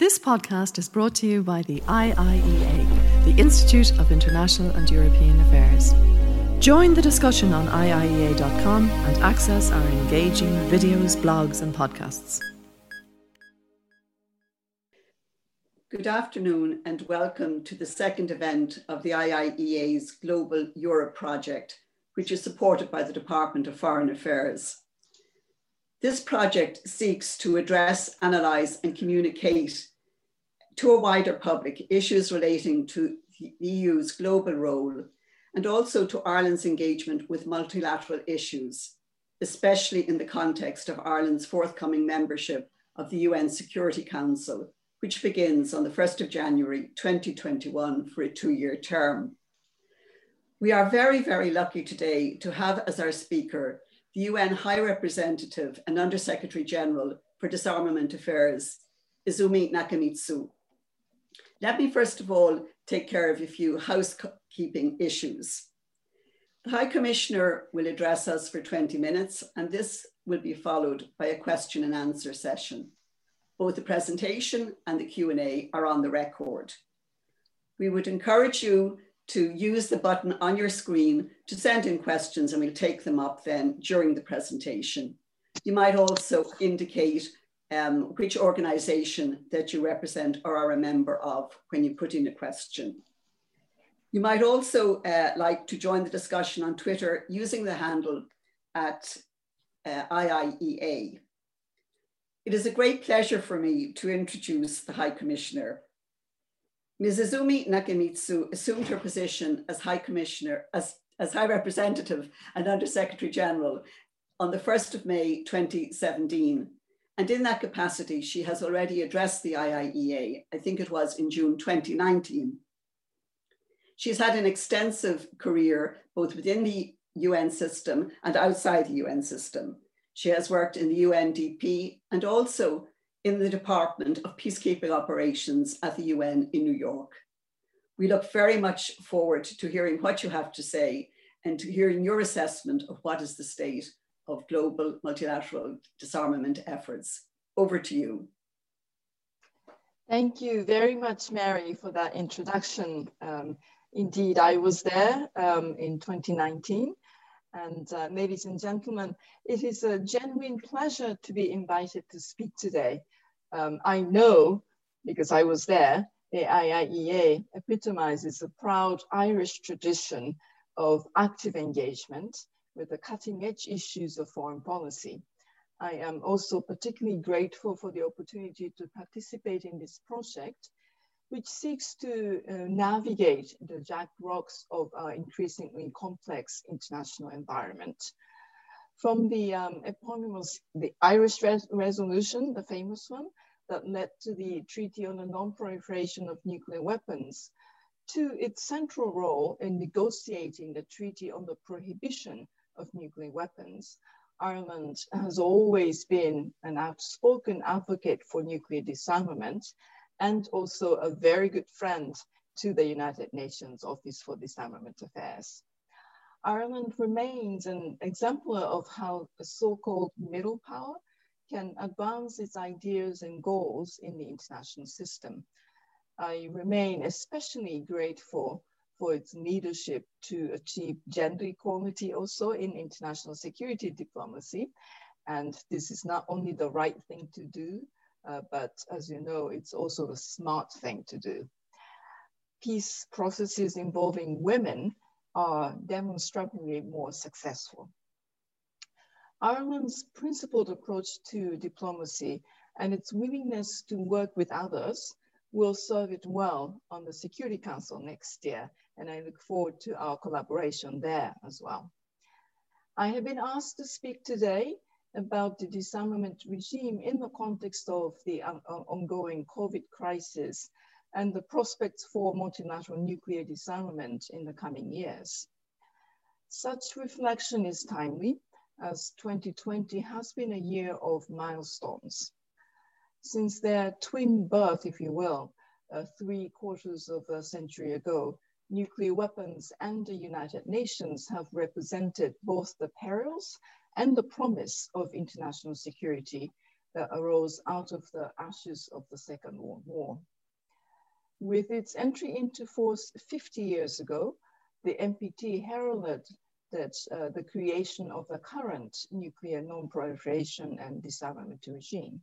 This podcast is brought to you by the IIEA, the Institute of International and European Affairs. Join the discussion on IIEA.com and access our engaging videos, blogs, and podcasts. Good afternoon and welcome to the second event of the IIEA's Global Europe Project, which is supported by the Department of Foreign Affairs. This project seeks to address, analyse, and communicate to a wider public issues relating to the EU's global role and also to Ireland's engagement with multilateral issues, especially in the context of Ireland's forthcoming membership of the UN Security Council, which begins on the 1st of January 2021 for a two year term. We are very, very lucky today to have as our speaker the UN High Representative and Undersecretary General for Disarmament Affairs, Izumi Nakamitsu. Let me first of all take care of a few housekeeping issues. The High Commissioner will address us for 20 minutes and this will be followed by a question and answer session. Both the presentation and the Q&A are on the record. We would encourage you to use the button on your screen to send in questions and we'll take them up then during the presentation. You might also indicate um, which organization that you represent or are a member of when you put in a question. You might also uh, like to join the discussion on Twitter using the handle at uh, IIEA. It is a great pleasure for me to introduce the High Commissioner. Ms. Izumi Nakamitsu assumed her position as High Commissioner, as, as High Representative and Under Secretary General on the 1st of May 2017 and in that capacity, she has already addressed the IIEA, I think it was in June 2019. She's had an extensive career both within the UN system and outside the UN system. She has worked in the UNDP and also in the Department of Peacekeeping Operations at the UN in New York. We look very much forward to hearing what you have to say and to hearing your assessment of what is the state of global multilateral disarmament efforts. Over to you. Thank you very much, Mary, for that introduction. Um, indeed, I was there um, in 2019. And uh, ladies and gentlemen, it is a genuine pleasure to be invited to speak today. Um, I know, because I was there, the IIEA epitomizes a proud Irish tradition of active engagement with the cutting edge issues of foreign policy. I am also particularly grateful for the opportunity to participate in this project, which seeks to uh, navigate the rocks of our increasingly complex international environment. From the um, eponymous, the Irish res resolution, the famous one, that led to the Treaty on the Non-Proliferation of Nuclear Weapons, to its central role in negotiating the Treaty on the Prohibition of nuclear weapons, Ireland has always been an outspoken advocate for nuclear disarmament and also a very good friend to the United Nations Office for Disarmament Affairs. Ireland remains an exemplar of how a so-called middle power can advance its ideas and goals in the international system. I remain especially grateful for its leadership to achieve gender equality also in international security diplomacy. And this is not only the right thing to do, uh, but as you know, it's also the smart thing to do. Peace processes involving women are demonstrably more successful. Ireland's principled approach to diplomacy and its willingness to work with others will serve it well on the Security Council next year and I look forward to our collaboration there as well. I have been asked to speak today about the disarmament regime in the context of the uh, ongoing COVID crisis and the prospects for multilateral nuclear disarmament in the coming years. Such reflection is timely as 2020 has been a year of milestones. Since their twin birth, if you will, uh, three quarters of a century ago, nuclear weapons and the United Nations have represented both the perils and the promise of international security that arose out of the ashes of the Second World War. With its entry into force 50 years ago, the NPT heralded that uh, the creation of the current nuclear non-proliferation and disarmament regime.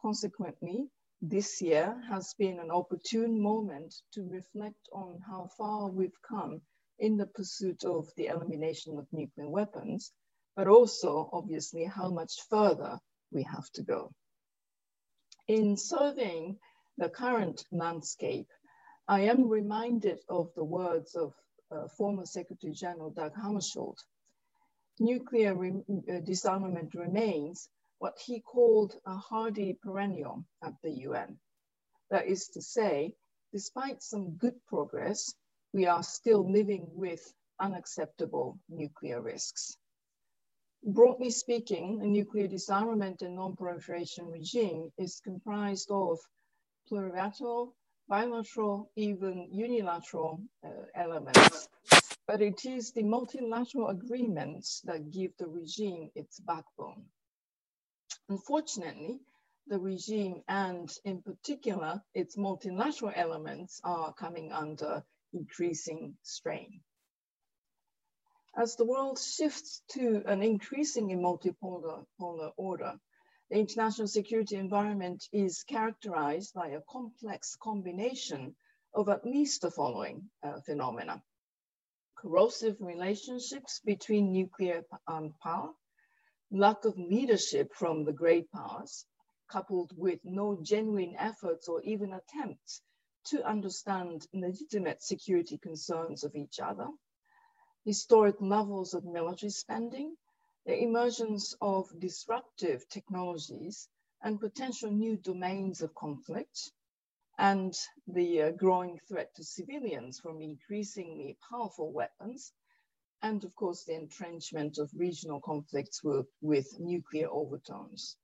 Consequently, this year has been an opportune moment to reflect on how far we've come in the pursuit of the elimination of nuclear weapons, but also obviously how much further we have to go. In surveying the current landscape, I am reminded of the words of uh, former Secretary General Dag Hammarskjöld. Nuclear re uh, disarmament remains what he called a hardy perennial at the UN. That is to say, despite some good progress, we are still living with unacceptable nuclear risks. Broadly speaking, a nuclear disarmament and non-proliferation regime is comprised of plurilateral, bilateral, even unilateral uh, elements. But it is the multilateral agreements that give the regime its backbone. Unfortunately, the regime and in particular its multilateral elements are coming under increasing strain. As the world shifts to an increasingly multipolar polar order, the international security environment is characterized by a complex combination of at least the following uh, phenomena. Corrosive relationships between nuclear um, power, lack of leadership from the great powers, coupled with no genuine efforts or even attempts to understand legitimate security concerns of each other, historic levels of military spending, the emergence of disruptive technologies and potential new domains of conflict, and the uh, growing threat to civilians from increasingly powerful weapons, and of course the entrenchment of regional conflicts with, with nuclear overtones.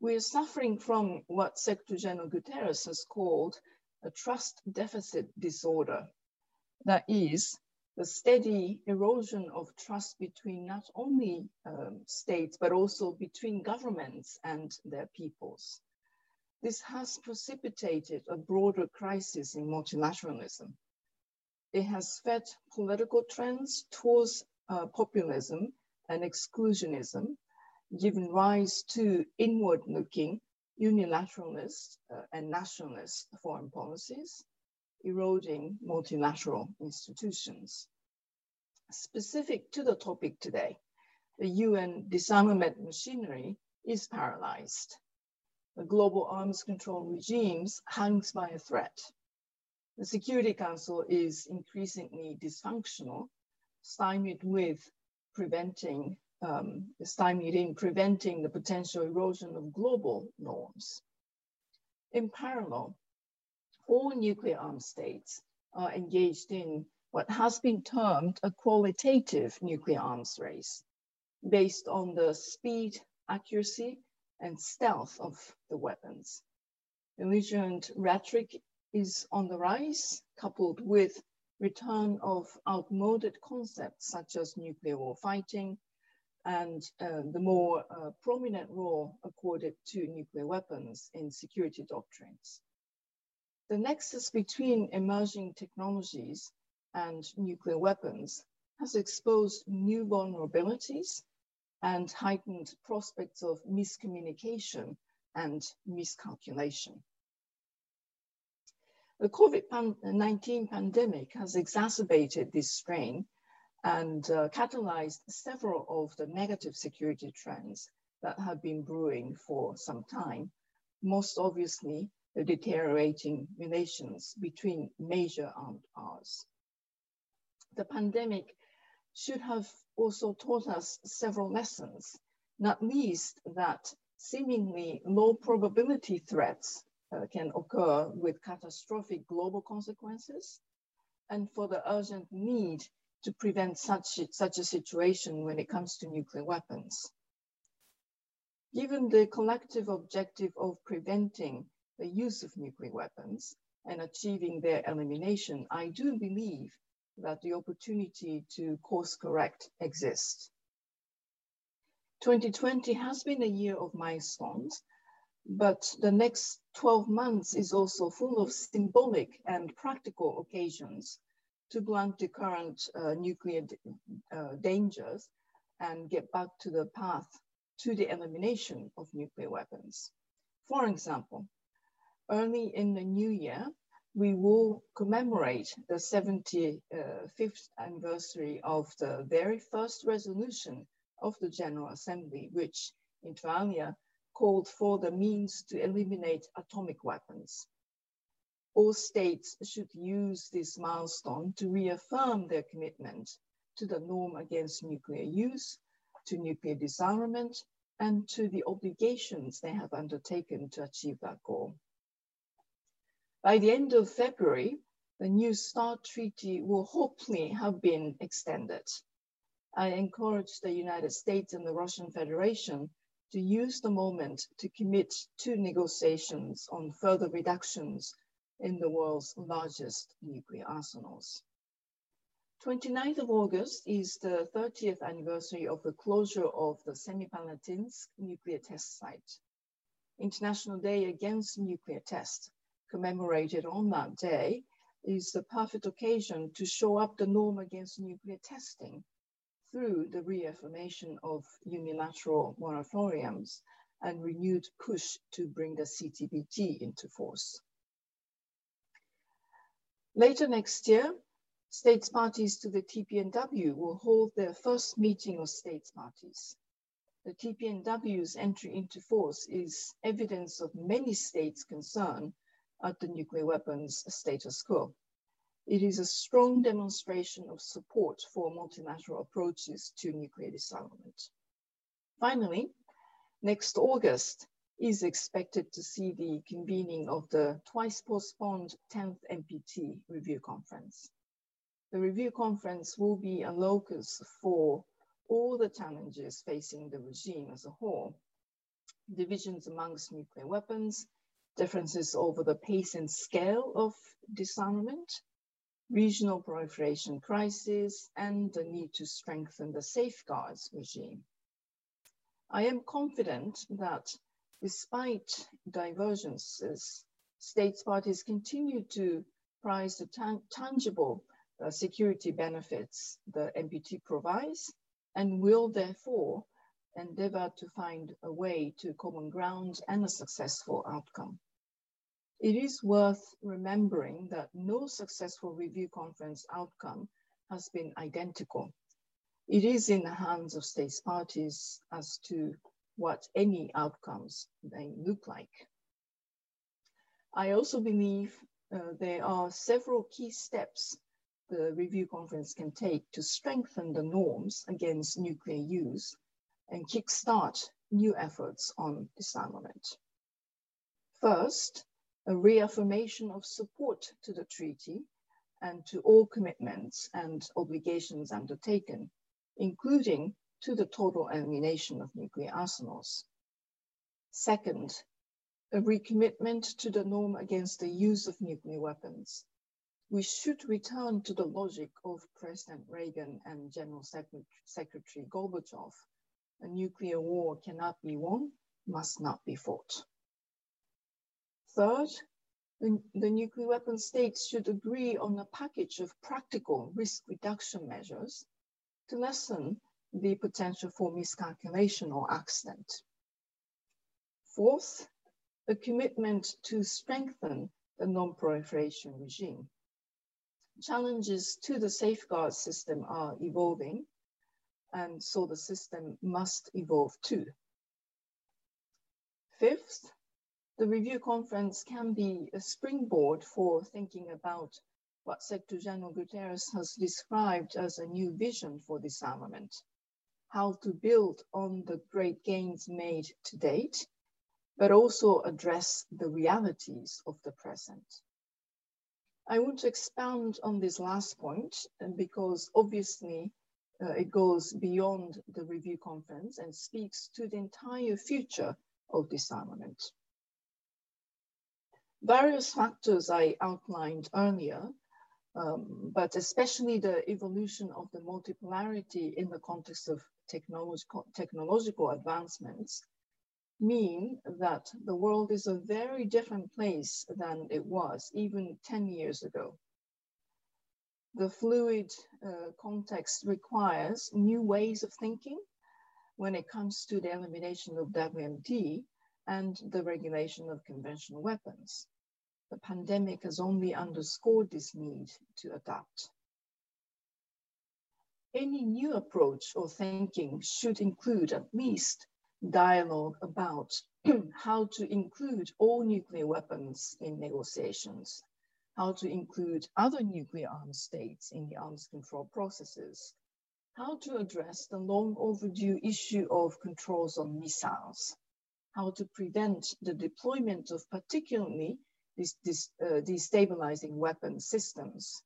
We are suffering from what Secretary General Guterres has called a trust deficit disorder. That is, the steady erosion of trust between not only um, states, but also between governments and their peoples. This has precipitated a broader crisis in multilateralism. It has fed political trends towards uh, populism and exclusionism, given rise to inward-looking unilateralist uh, and nationalist foreign policies, eroding multilateral institutions. Specific to the topic today, the UN disarmament machinery is paralyzed. The global arms control regimes hangs by a thread. The Security Council is increasingly dysfunctional, stymied with preventing, um, stymied in preventing the potential erosion of global norms. In parallel, all nuclear armed states are engaged in what has been termed a qualitative nuclear arms race based on the speed, accuracy, and stealth of the weapons. Belligerent rhetoric is on the rise, coupled with return of outmoded concepts such as nuclear war fighting and uh, the more uh, prominent role accorded to nuclear weapons in security doctrines. The nexus between emerging technologies and nuclear weapons has exposed new vulnerabilities and heightened prospects of miscommunication and miscalculation. The COVID-19 pandemic has exacerbated this strain and uh, catalyzed several of the negative security trends that have been brewing for some time, most obviously the deteriorating relations between major armed powers. The pandemic should have also taught us several lessons, not least that seemingly low probability threats uh, can occur with catastrophic global consequences, and for the urgent need to prevent such, such a situation when it comes to nuclear weapons. Given the collective objective of preventing the use of nuclear weapons and achieving their elimination, I do believe that the opportunity to course correct exists. 2020 has been a year of milestones, but the next 12 months is also full of symbolic and practical occasions to blunt the current uh, nuclear uh, dangers and get back to the path to the elimination of nuclear weapons. For example, early in the new year, we will commemorate the 75th anniversary of the very first resolution of the General Assembly, which in alia called for the means to eliminate atomic weapons. All states should use this milestone to reaffirm their commitment to the norm against nuclear use, to nuclear disarmament, and to the obligations they have undertaken to achieve that goal. By the end of February, the New START treaty will hopefully have been extended. I encourage the United States and the Russian Federation to use the moment to commit to negotiations on further reductions in the world's largest nuclear arsenals. 29th of August is the 30th anniversary of the closure of the Semipalatinsk nuclear test site. International Day Against Nuclear Tests, commemorated on that day, is the perfect occasion to show up the norm against nuclear testing through the reaffirmation of unilateral moratoriums and renewed push to bring the CTBT into force. Later next year, States parties to the TPNW will hold their first meeting of states parties. The TPNW's entry into force is evidence of many states' concern at the nuclear weapons status quo. It is a strong demonstration of support for multilateral approaches to nuclear disarmament. Finally, next August is expected to see the convening of the twice postponed 10th NPT review conference. The review conference will be a locus for all the challenges facing the regime as a whole. Divisions amongst nuclear weapons, differences over the pace and scale of disarmament, regional proliferation crisis, and the need to strengthen the safeguards regime. I am confident that despite divergences, states parties continue to prize the tangible uh, security benefits the NPT provides and will therefore endeavor to find a way to common ground and a successful outcome. It is worth remembering that no successful review conference outcome has been identical. It is in the hands of states parties as to what any outcomes may look like. I also believe uh, there are several key steps the review conference can take to strengthen the norms against nuclear use and kickstart new efforts on disarmament. First, a reaffirmation of support to the treaty and to all commitments and obligations undertaken, including to the total elimination of nuclear arsenals. Second, a recommitment to the norm against the use of nuclear weapons we should return to the logic of President Reagan and General Secretary Gorbachev. A nuclear war cannot be won, must not be fought. Third, the, the nuclear weapon states should agree on a package of practical risk reduction measures to lessen the potential for miscalculation or accident. Fourth, a commitment to strengthen the non-proliferation regime challenges to the safeguard system are evolving, and so the system must evolve too. Fifth, the review conference can be a springboard for thinking about what Secretary General Guterres has described as a new vision for disarmament, how to build on the great gains made to date, but also address the realities of the present. I want to expand on this last point because obviously uh, it goes beyond the review conference and speaks to the entire future of disarmament. Various factors I outlined earlier, um, but especially the evolution of the multipolarity in the context of technological, technological advancements mean that the world is a very different place than it was even 10 years ago. The fluid uh, context requires new ways of thinking when it comes to the elimination of WMD and the regulation of conventional weapons. The pandemic has only underscored this need to adapt. Any new approach or thinking should include at least dialogue about how to include all nuclear weapons in negotiations how to include other nuclear armed states in the arms control processes, how to address the long overdue issue of controls on missiles, how to prevent the deployment of particularly these, this, uh, destabilizing weapon systems,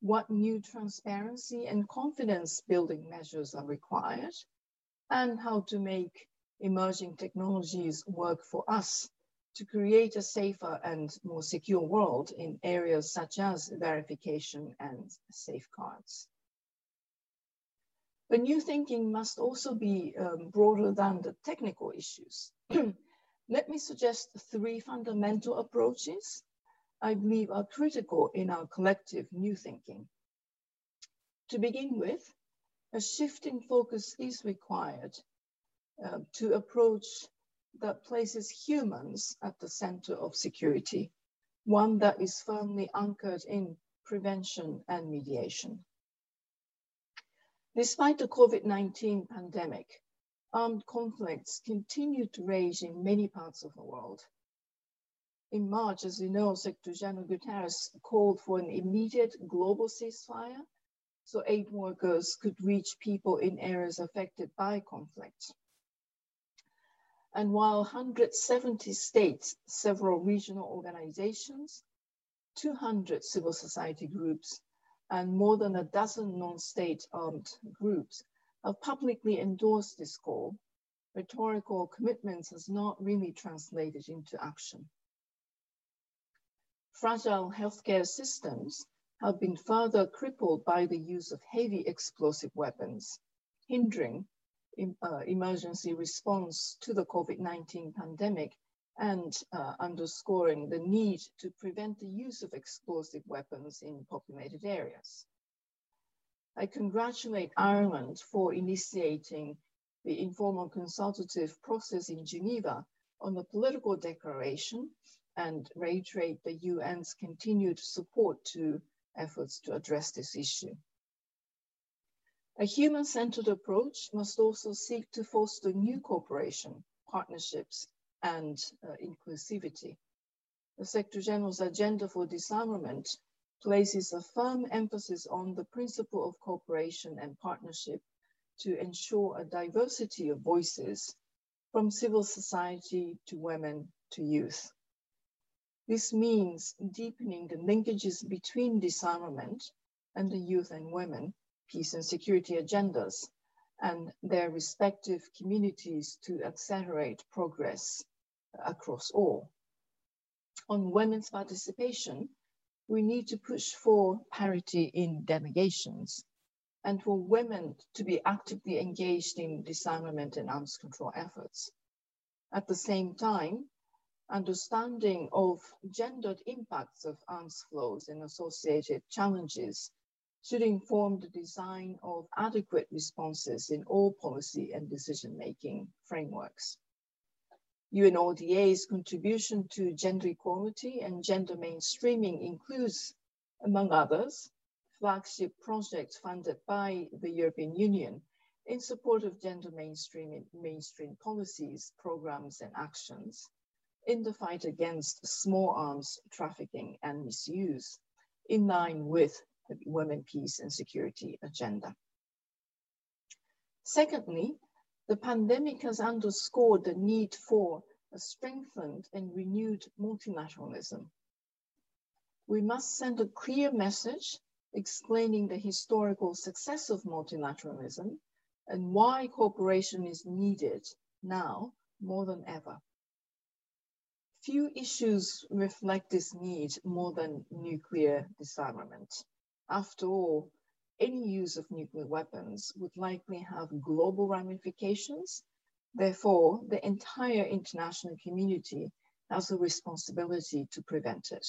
what new transparency and confidence building measures are required, and how to make emerging technologies work for us to create a safer and more secure world in areas such as verification and safeguards. But new thinking must also be um, broader than the technical issues. Let me suggest three fundamental approaches I believe are critical in our collective new thinking. To begin with, a shift in focus is required uh, to approach that places humans at the center of security, one that is firmly anchored in prevention and mediation. Despite the COVID-19 pandemic, armed conflicts continue to rage in many parts of the world. In March, as you know, Secretary General Guterres called for an immediate global ceasefire so aid workers could reach people in areas affected by conflict. And while 170 states, several regional organizations, 200 civil society groups, and more than a dozen non-state armed groups have publicly endorsed this call, rhetorical commitments has not really translated into action. Fragile healthcare systems have been further crippled by the use of heavy explosive weapons, hindering uh, emergency response to the COVID-19 pandemic and uh, underscoring the need to prevent the use of explosive weapons in populated areas. I congratulate Ireland for initiating the informal consultative process in Geneva on the political declaration and reiterate the UN's continued support to efforts to address this issue. A human-centered approach must also seek to foster new cooperation, partnerships, and uh, inclusivity. The Secretary General's agenda for disarmament places a firm emphasis on the principle of cooperation and partnership to ensure a diversity of voices from civil society to women to youth. This means deepening the linkages between disarmament and the youth and women peace and security agendas and their respective communities to accelerate progress across all. On women's participation, we need to push for parity in delegations and for women to be actively engaged in disarmament and arms control efforts. At the same time, understanding of gendered impacts of arms flows and associated challenges should inform the design of adequate responses in all policy and decision-making frameworks. UNODA's contribution to gender equality and gender mainstreaming includes, among others, flagship projects funded by the European Union in support of gender mainstream, mainstream policies, programs, and actions in the fight against small arms trafficking and misuse, in line with the women, peace, and security agenda. Secondly, the pandemic has underscored the need for a strengthened and renewed multilateralism. We must send a clear message explaining the historical success of multilateralism and why cooperation is needed now more than ever. Few issues reflect this need more than nuclear disarmament. After all, any use of nuclear weapons would likely have global ramifications. Therefore, the entire international community has a responsibility to prevent it.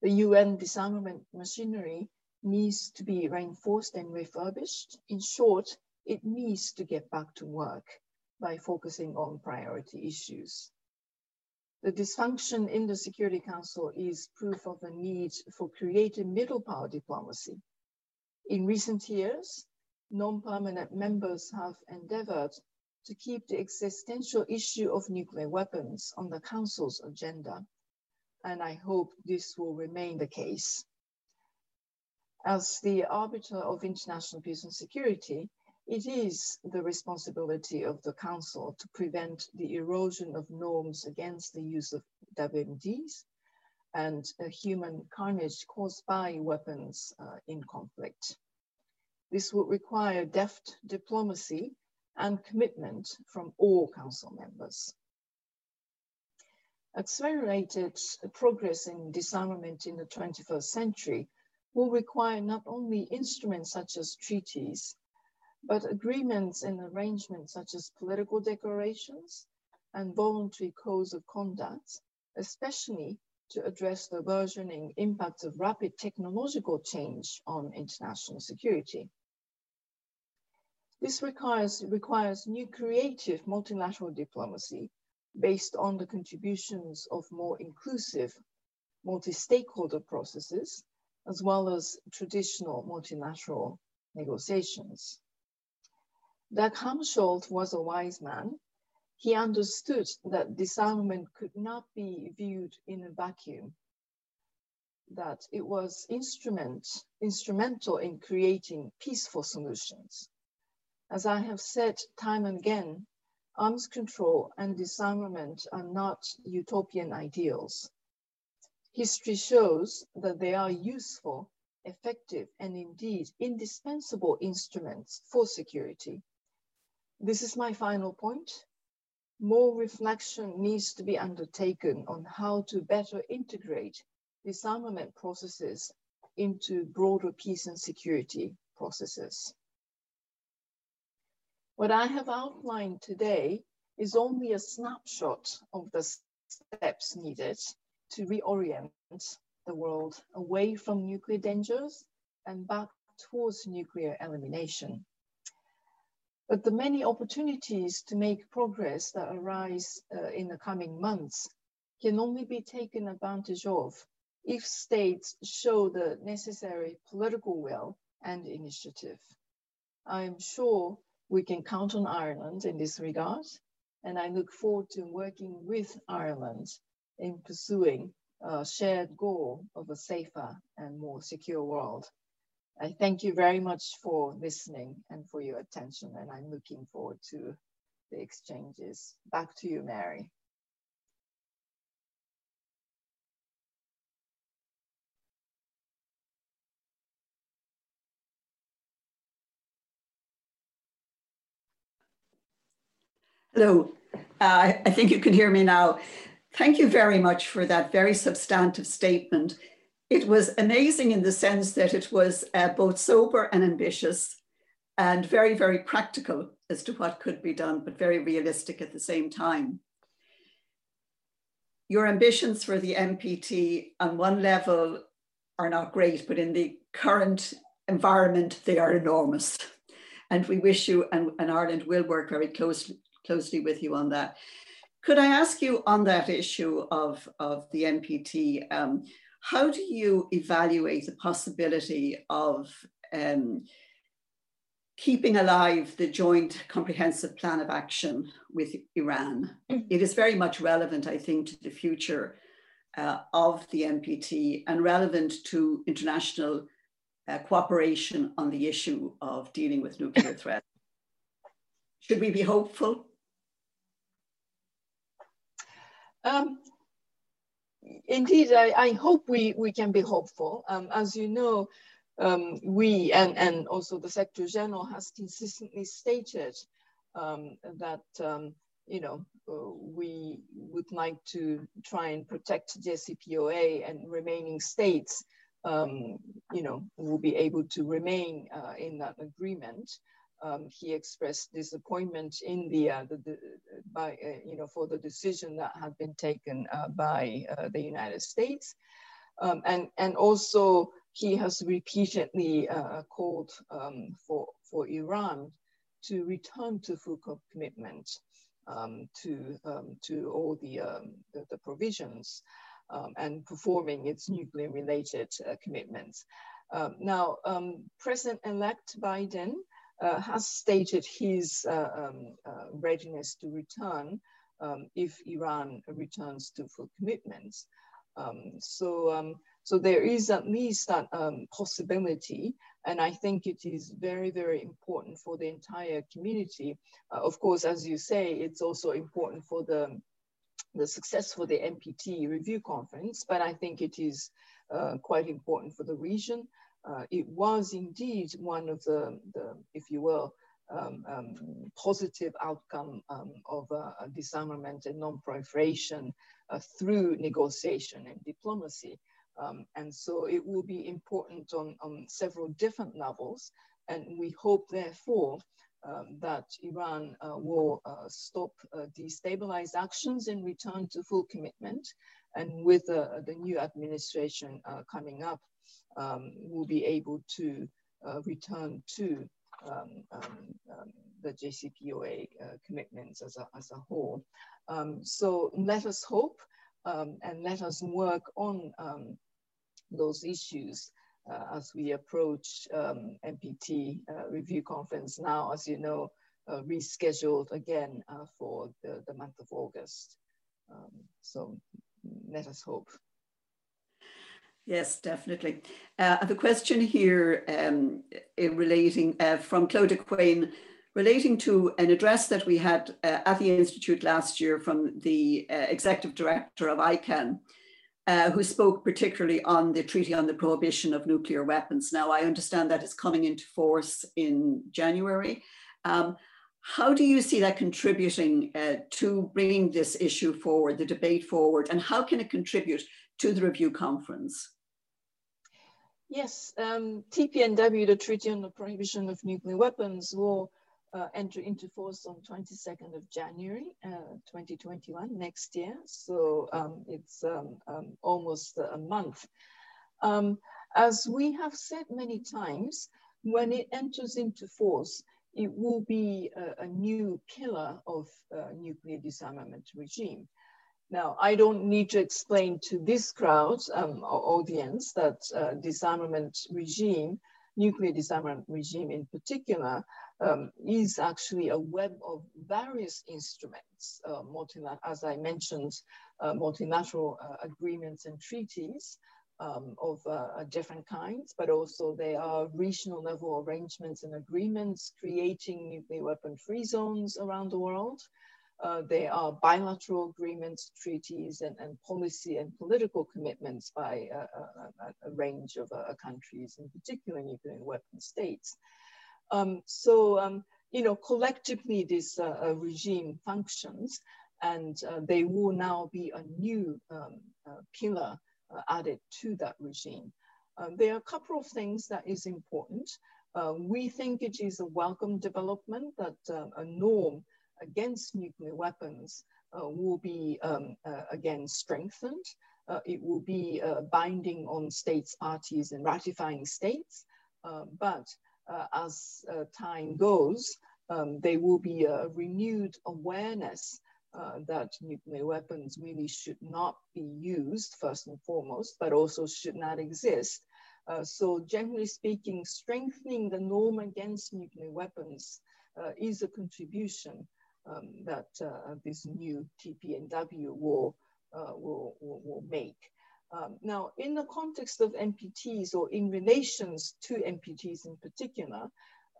The UN disarmament machinery needs to be reinforced and refurbished. In short, it needs to get back to work by focusing on priority issues. The dysfunction in the Security Council is proof of a need for creative middle power diplomacy. In recent years, non-permanent members have endeavored to keep the existential issue of nuclear weapons on the Council's agenda, and I hope this will remain the case. As the arbiter of international peace and security, it is the responsibility of the Council to prevent the erosion of norms against the use of WMDs and human carnage caused by weapons uh, in conflict. This would require deft diplomacy and commitment from all Council members. Accelerated progress in disarmament in the 21st century will require not only instruments such as treaties, but agreements and arrangements such as political declarations and voluntary codes of conduct, especially to address the burgeoning impact of rapid technological change on international security. This requires, requires new creative multilateral diplomacy based on the contributions of more inclusive multi-stakeholder processes, as well as traditional multilateral negotiations. Dag Hammarskjöld was a wise man. He understood that disarmament could not be viewed in a vacuum, that it was instrument, instrumental in creating peaceful solutions. As I have said time and again, arms control and disarmament are not utopian ideals. History shows that they are useful, effective, and indeed indispensable instruments for security. This is my final point. More reflection needs to be undertaken on how to better integrate disarmament processes into broader peace and security processes. What I have outlined today is only a snapshot of the steps needed to reorient the world away from nuclear dangers and back towards nuclear elimination. But the many opportunities to make progress that arise uh, in the coming months can only be taken advantage of if states show the necessary political will and initiative. I am sure we can count on Ireland in this regard, and I look forward to working with Ireland in pursuing a shared goal of a safer and more secure world. I thank you very much for listening and for your attention, and I'm looking forward to the exchanges. Back to you, Mary. Hello, uh, I think you can hear me now. Thank you very much for that very substantive statement it was amazing in the sense that it was uh, both sober and ambitious and very, very practical as to what could be done, but very realistic at the same time. Your ambitions for the NPT on one level are not great, but in the current environment, they are enormous. And we wish you, and, and Ireland will work very closely, closely with you on that. Could I ask you on that issue of, of the NPT? Um, how do you evaluate the possibility of um, keeping alive the joint comprehensive plan of action with Iran? Mm. It is very much relevant, I think, to the future uh, of the NPT and relevant to international uh, cooperation on the issue of dealing with nuclear threats. Should we be hopeful? Um, indeed, I, I, hope we, we can be hopeful. Um, as you know, um, we and, and also the Secretary General has consistently stated um, that, um, you know, we would like to try and protect JCPOA and remaining states um, you know, will be able to remain uh, in that agreement. Um, he expressed disappointment in the, uh, the, the by uh, you know for the decision that had been taken uh, by uh, the United States, um, and and also he has repeatedly uh, called um, for for Iran to return to full commitment um, to um, to all the, um, the, the provisions and performing its nuclear related uh, commitments. Now, President-elect Biden uh, has stated his uh, um, uh, readiness to return um, if Iran returns to full commitments. so, so there is at least that possibility and I think it is very, very important for the entire community. Uh, of course, as you say, it's also important for the the success for the NPT review conference, but I think it is uh, quite important for the region. Uh, it was indeed one of the, the if you will, um, um, positive outcome um, of uh, disarmament and non-proliferation uh, through negotiation and diplomacy. Um, and so it will be important on, on several different levels. And we hope, therefore, um, that Iran uh, will uh, stop uh, destabilized actions and return to full commitment. And with the new administration uh, coming up, um, we'll be able to uh, return to um, um, um the JCPOA uh, commitments as a, as a whole. Um, so let us hope and let us work on those issues uh, as we approach um, NPT uh, review conference now, as you know, uh, rescheduled again for the, the month of August. Um, so let us hope. Yes, definitely. Uh, the question here um, relating uh, from Claudia Quain, relating to an address that we had uh, at the Institute last year from the Executive Director of ICAN, uh, who spoke particularly on the Treaty on the Prohibition of Nuclear Weapons. Now, I understand that is coming into force in January. Um, how do you see that contributing uh, to bringing this issue forward, the debate forward, and how can it contribute to the review conference? Yes, um, TPNW, the Treaty on the Prohibition of Nuclear Weapons, will uh, enter into force on 22nd of January uh, 2021 next year. So um, it's um, um, almost a month. Um, as we have said many times, when it enters into force, it will be a, a new pillar of uh, nuclear disarmament regime. Now, I don't need to explain to this crowd, um, audience, that uh, disarmament regime, nuclear disarmament regime in particular, um, is actually a web of various instruments, uh, as I mentioned, uh, multilateral uh, agreements and treaties um, of uh, different kinds, but also there are regional level arrangements and agreements creating nuclear weapon free zones around the world. Uh, there are bilateral agreements, treaties, and, and policy and political commitments by a, a, a range of uh, countries, in particular nuclear weapon states. Um, so, um, you know, collectively this uh, uh, regime functions and uh, they will now be a new um, uh, pillar uh, added to that regime. Um, there are a couple of things that is important. Uh, we think it is a welcome development that a norm against nuclear weapons will be um, again strengthened. it will be binding on states, parties, and ratifying states. but uh, as uh, time goes, um, there will be a renewed awareness uh, that nuclear weapons really should not be used first and foremost, but also should not exist. Uh, so generally speaking, strengthening the norm against nuclear weapons uh, is a contribution um, that uh, this new TPNW will, will, will, will make. Um, now, in the context of NPTs or in relations to NPTs in particular,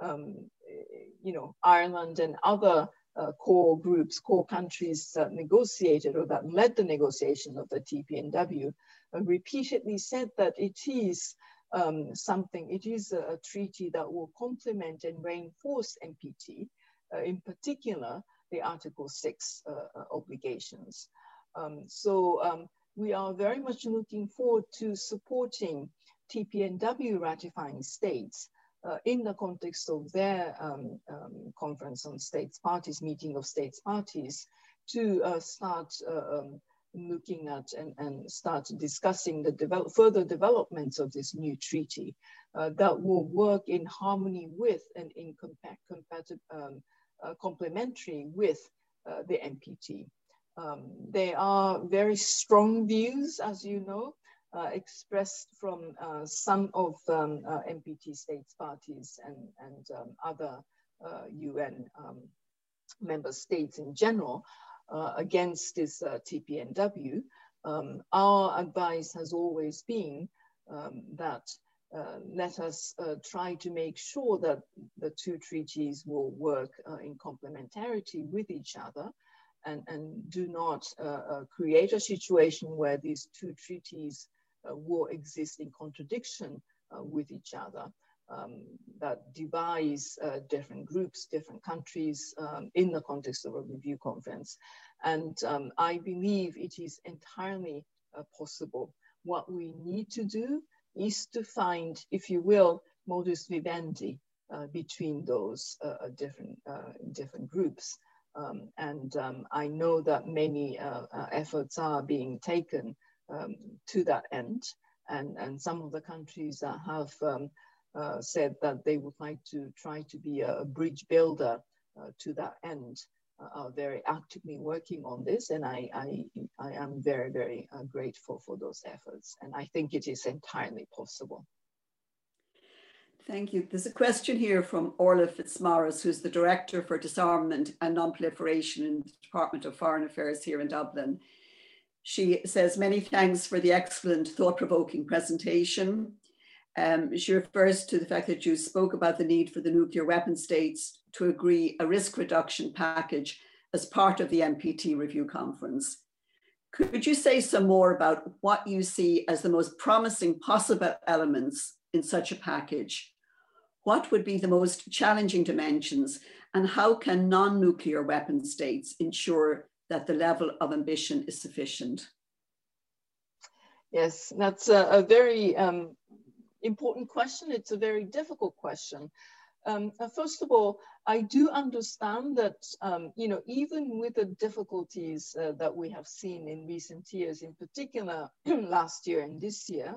um, you know, Ireland and other uh, core groups, core countries that negotiated or that led the negotiation of the TPNW uh, repeatedly said that it is um, something, it is a, a, treaty that will complement and reinforce NPT, uh, in particular, the Article 6 uh, uh, obligations. Um, so um, we are very much looking forward to supporting TPNW ratifying states uh, in the context of their um, um, conference on states parties, meeting of states parties, to uh, start uh, um, looking at and, and start discussing the develop, further developments of this new treaty uh, that will work in harmony with and in compa um, complementary with uh, the NPT. Um, there are very strong views, as you know, uh, expressed from uh, some of um, uh, NPT states parties and, and um, other UN uh, um, member states in general uh, against this uh, TPNW. Um, our advice has always been um, that let us try to make sure that the two treaties will work in complementarity with each other and, and do not create a situation where these two treaties uh, will exist in contradiction uh, with each other. Um, that divides uh, different groups, different countries um, in the context of a review conference. And um, I believe it is entirely uh, possible. What we need to do is to find, if you will, modus vivendi uh, between those uh, different, different groups. Um, and um, I know that many efforts are being taken um, to that end. And, and some of the countries that have um, uh, said that they would like to try to be a, bridge builder uh, to that end uh, are very actively working on this. And I, I, I am very, very uh, grateful for those efforts. And I think it is entirely possible. Thank you. There's a question here from Orla Fitzmaurice, who's the Director for Disarmament and Non-Proliferation in the Department of Foreign Affairs here in Dublin. She says, many thanks for the excellent thought-provoking presentation. Um, she refers to the fact that you spoke about the need for the nuclear weapon states to agree a risk reduction package as part of the NPT review conference. Could you say some more about what you see as the most promising possible elements in such a package? What would be the most challenging dimensions and how can non-nuclear weapon states ensure that the level of ambition is sufficient? Yes, that's a, a very um, important question. It's a very difficult question. Um, uh, first of all, I do understand that, um, you know, even with the difficulties uh, that we have seen in recent years, in particular last year and this year,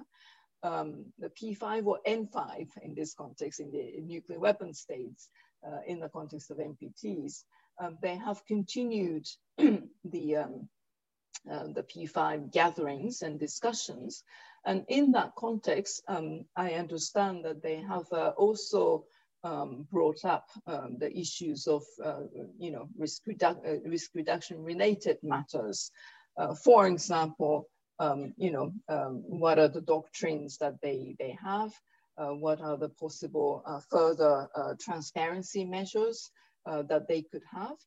um, the P5 or N5 in this context, in the nuclear weapon states, uh, in the context of NPTs, um, they have continued the, um, the P5 gatherings and discussions. And in that context, um, I understand that they have uh, also um, brought up um, the issues of, uh, you know, risk, redu uh, risk reduction related matters. Uh, for example, um, you know, what are the doctrines that they, they have? Uh, what are the possible uh, further transparency measures that they could have.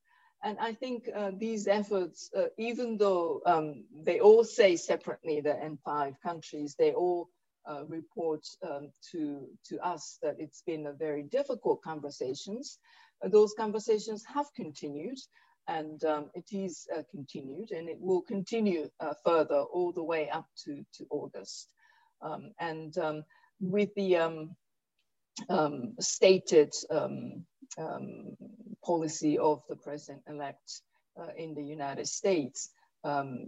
And I think uh, these efforts, uh, even though um, they all say separately, the N5 countries, they all uh, report um, to, to us that it's been a very difficult conversations. Uh, those conversations have continued and um, it is uh, continued and it will continue uh, further all the way up to, to August. Um, and um, with the um, stated um, policy of the president-elect uh, in the United States. Um,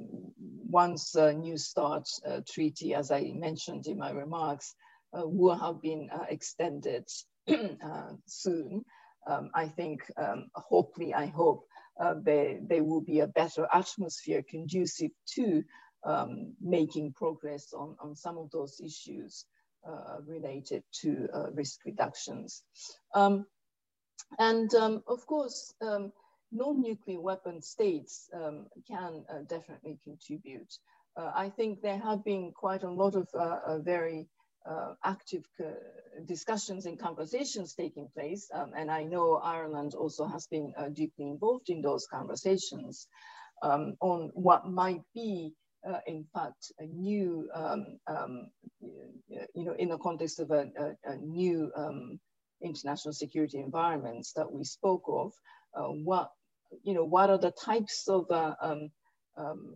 once the New START uh, treaty, as I mentioned in my remarks, uh, will have been uh, extended uh, soon, um, I think, um, hopefully, I hope uh, there, there will be a better atmosphere conducive to um, making progress on, on some of those issues related to risk reductions. And um, of course, um, non-nuclear weapon states um, can uh, definitely contribute. Uh, I think there have been quite a lot of uh, very uh, active uh, discussions and conversations taking place. Um, and I know Ireland also has been uh, deeply involved in those conversations um, on what might be uh, in fact, a new, um, um, you know, in the context of a, a, a new um, international security environments that we spoke of, uh, what, you know, what are the types of uh, um, um,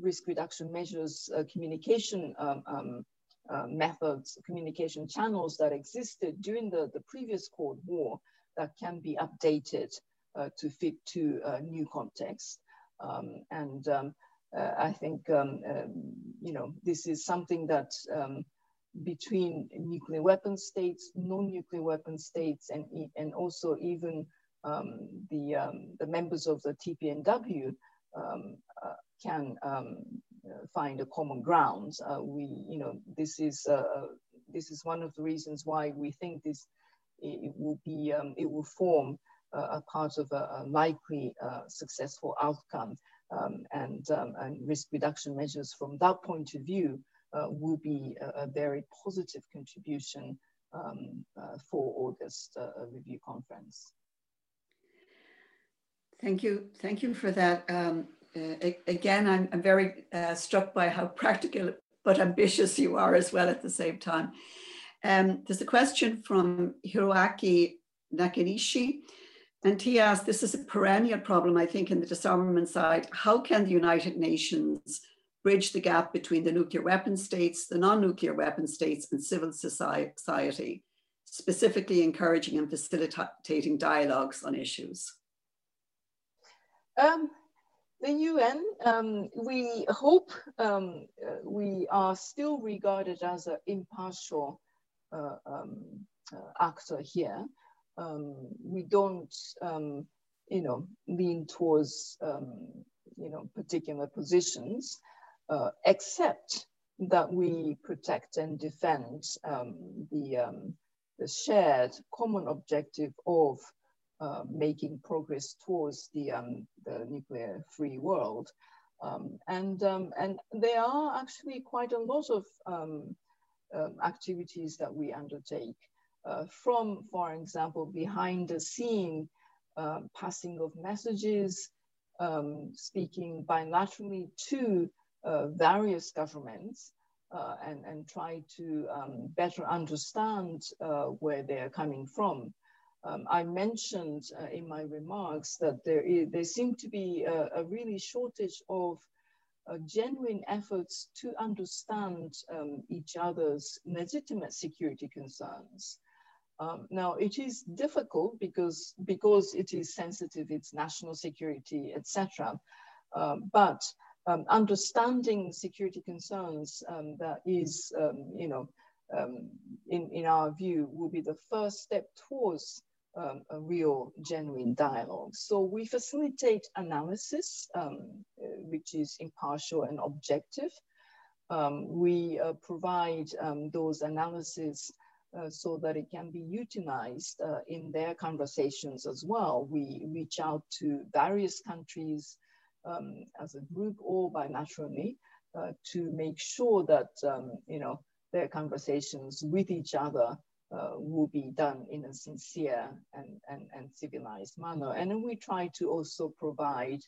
risk reduction measures, uh, communication um, um uh, methods, communication channels that existed during the, the previous Cold War that can be updated uh, to fit to a new context. Um, and um, uh, I think, you know, this is something that between nuclear weapon states, non-nuclear weapon states, and, and also even the, the members of the TPNW uh, can um, uh, find a common ground. Uh, we, you know, this is this is one of the reasons why we think this it, will be um, it will form a part of a, a likely successful outcome. Um, and, um, and, risk reduction measures from that point of view uh, will be a, a, very positive contribution um, uh, for August uh, review conference. Thank you. Thank you for that. Um, uh, again, I'm, I'm very uh, struck by how practical but ambitious you are as well at the same time. Um, there's a question from Hiroaki Nakanishi, and he asked, this is a perennial problem, I think, in the disarmament side. How can the United Nations bridge the gap between the nuclear weapon states, the non-nuclear weapon states, and civil society, specifically encouraging and facilitating dialogues on issues? Um, the UN, um, we hope um, we are still regarded as an impartial uh, um, uh, actor here. Um, we don't, um, you know, lean towards, you know, particular positions, uh, except that we protect and defend the, the shared common objective of uh, making progress towards the, um, the nuclear free world. Um, and, um, and there are actually quite a lot of um, um, activities that we undertake uh, from, for example, behind the scene uh, passing of messages, speaking bilaterally to various governments uh, and, and try to better understand uh, where they're coming from. Um, I mentioned uh, in my remarks that there, is, there seemed to be a, a really shortage of uh, genuine efforts to understand um, each other's legitimate security concerns. Um, now, it is difficult because, because it is sensitive, it's national security, etc. Um, but um, understanding security concerns um, that is, um, you know, in, in our view, will be the first step towards um, a real, genuine dialogue. So we facilitate analysis, um, which is impartial and objective. Um, we uh, provide um, those analyses uh, so that it can be utilized uh, in their conversations as well. We reach out to various countries um, as a group or bilaterally uh, to make sure that, um, you know, their conversations with each other uh, will be done in a sincere and, and, and civilized manner. And then we try to also provide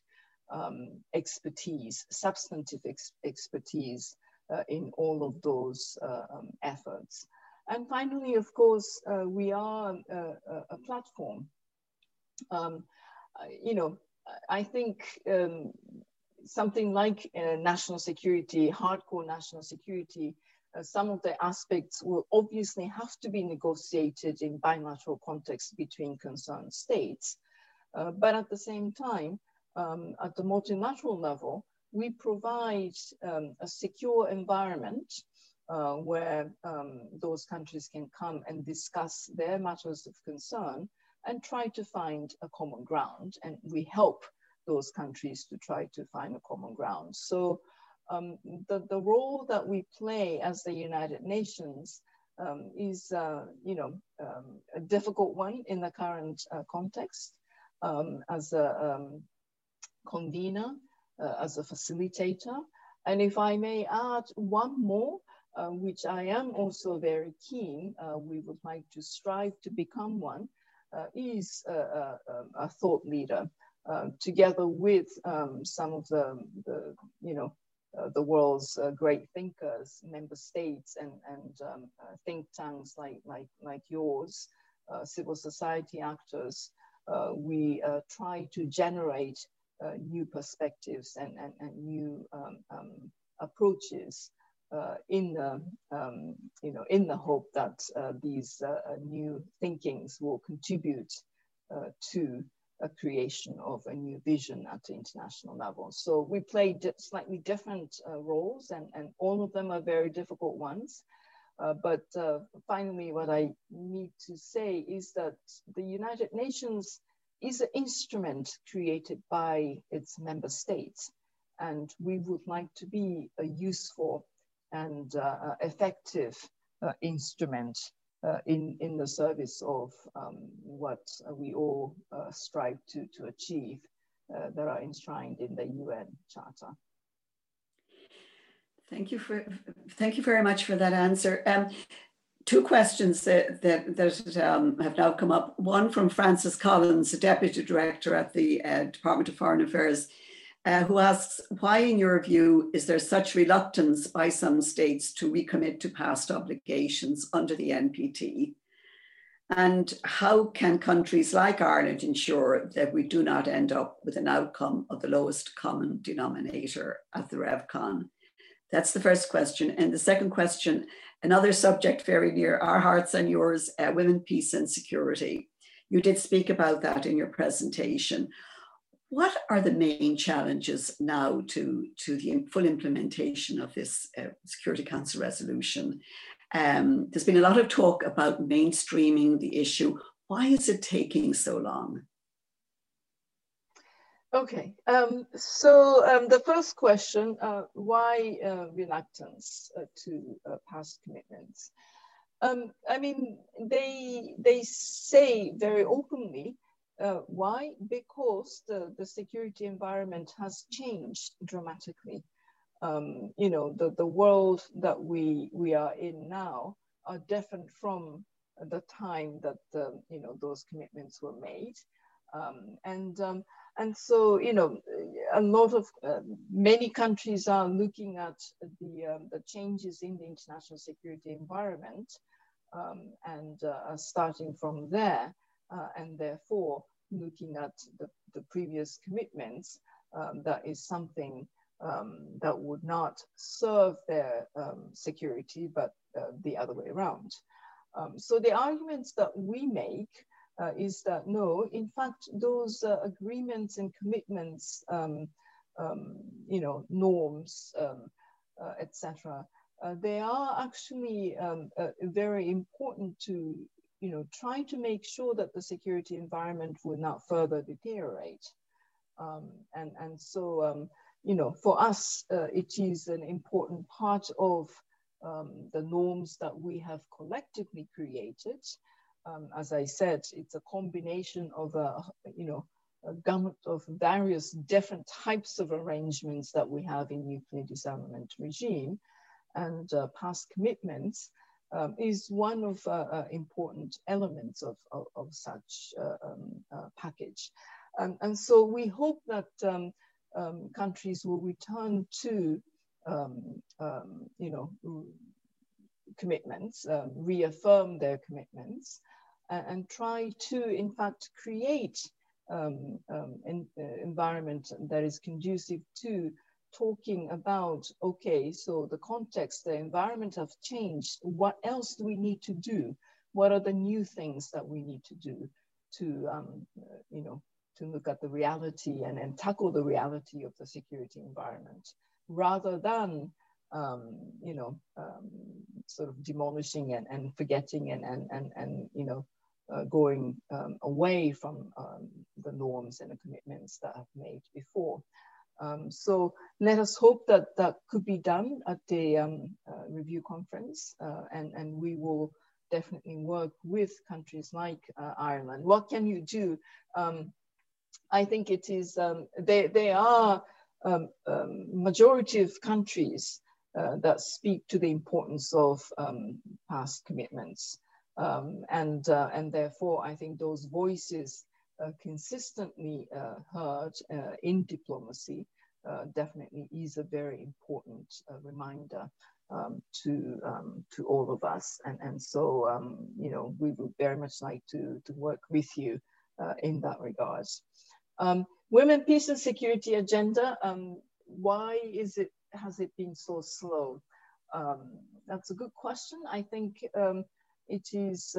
um, expertise, substantive ex expertise uh, in all of those uh, um, efforts. And finally, of course, uh, we are a, a platform. Um, you know, I think um, something like uh, national security, hardcore national security, uh, some of the aspects will obviously have to be negotiated in bilateral context between concerned states. Uh, but at the same time, um, at the multilateral level, we provide um, a secure environment uh, where um, those countries can come and discuss their matters of concern and try to find a common ground. And we help those countries to try to find a common ground. So um, the, the role that we play as the United Nations um, is, uh, you know, um, a difficult one in the current uh, context um, as a um, convener, uh, as a facilitator. And if I may add one more, uh, which I am also very keen, uh, we would like to strive to become one, is a, a, a, thought leader. together with um, some of the, the, you know, uh, the world's uh, great thinkers, member states, and, and um, uh, think tanks like, like, like yours, uh, civil society actors, uh, we try to generate new perspectives and, and, and new um, um, approaches uh, in the um, you know in the hope that uh, these uh, new thinkings will contribute to a creation of a new vision at the international level. So we play slightly different roles, and, and all of them are very difficult ones. Uh, but uh, finally, what I need to say is that the United Nations is an instrument created by its member states. And we would like to be a useful and uh, effective uh, instrument uh, in, in the service of um, what we all strive to, to achieve that are enshrined in the UN Charter. Thank you for thank you very much for that answer. Um, two questions that that, that um, have now come up. One from Francis Collins, Deputy Director at the uh, Department of Foreign Affairs uh, who asks, why in your view is there such reluctance by some states to recommit to past obligations under the NPT? And how can countries like Ireland ensure that we do not end up with an outcome of the lowest common denominator at the RevCon? That's the first question. And the second question, another subject very near our hearts and yours, uh, women, peace and security. You did speak about that in your presentation. What are the main challenges now to, to the full implementation of this uh, Security Council resolution? Um, there's been a lot of talk about mainstreaming the issue. Why is it taking so long? Okay, um, so um, the first question, uh, why uh, reluctance uh, to uh, past commitments? Um, I mean, they, they say very openly uh, why? Because the, the security environment has changed dramatically. Um, you know, the, the world that we, we are in now are different from the time that, the, you know, those commitments were made. Um, and, um, and so, you know, a lot of, uh, many countries are looking at the, um, the changes in the international security environment um, and uh, starting from there uh, and therefore looking at the, the previous commitments, um, that is something um, that would not serve their um, security, but uh, the other way around. Um, so the arguments that we make uh, is that no, in fact, those uh, agreements and commitments, um, um, you know, norms, uh, etc., uh, they are actually uh, very important to you know, trying to make sure that the security environment would not further deteriorate. Um, and, and so, um, you know, for us, uh, it is an important part of um, the norms that we have collectively created. Um, as I said, it's a combination of, a, you know, a gamut of various different types of arrangements that we have in nuclear disarmament regime and uh, past commitments um, is one of uh, uh, important elements of, of, of such uh, um, uh, package. Um, and so we hope that um, um, countries will return to, you know, commitments, reaffirm their commitments, and, try to, in fact, create um, um, an uh, environment that is conducive to talking about, okay, so the context, the environment have changed. What else do we need to do? What are the new things that we need to do to, um, you know, to look at the reality and, and tackle the reality of the security environment rather than, um, you know, um, sort of demolishing and, and forgetting and, and, and, and, you know, uh, going um, away from um, the norms and the commitments that I've made before. Um, so let us hope that that could be done at the um, uh, review conference, uh, and, and we will definitely work with countries like uh, Ireland. What can you do? Um, I think it is, um, they, they are um, um, majority of countries uh, that speak to the importance of past commitments. and, uh, and therefore, I think those voices consistently uh, heard uh, in diplomacy definitely is a very important reminder um, to um, to all of us. And, and so, um, you know, we would very much like to, to work with you in that regard. Um, women, peace and security agenda, um, why is it, has it been so slow? um, that's a good question. I think it is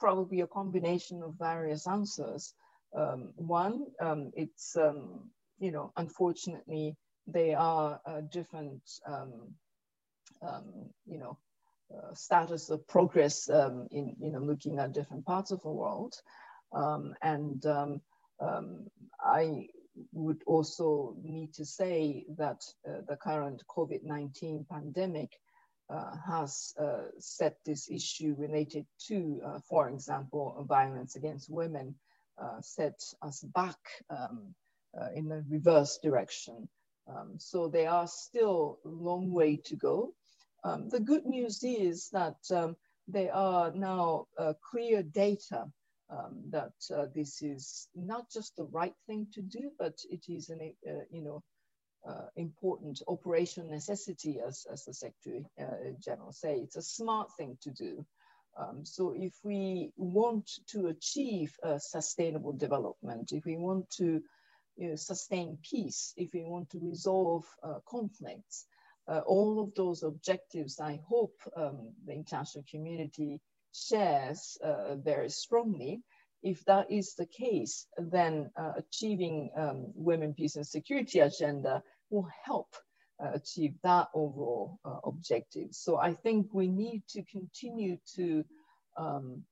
probably a combination of various answers. Um, one, um, it's, um, you know, unfortunately, they are uh, different, you know, uh, status of progress in, you know, looking at different parts of the world. and I would also need to say that uh, the current COVID-19 pandemic has uh, set this issue related to, uh, for example, violence against women, uh, set us back um, uh, in the reverse direction. Um, so there are still a long way to go. Um, the good news is that um, there are now clear data um, that uh, this is not just the right thing to do, but it is an, uh, you know, uh, important operational necessity, as, as the Secretary uh, General say. It's a smart thing to do. Um, so if we want to achieve sustainable development, if we want to you know, sustain peace, if we want to resolve uh, conflicts, uh, all of those objectives, I hope um, the international community shares uh, very strongly. If that is the case, then uh, achieving um, women, peace and security agenda will help uh, achieve that overall uh, objective. So I think we need to continue to um,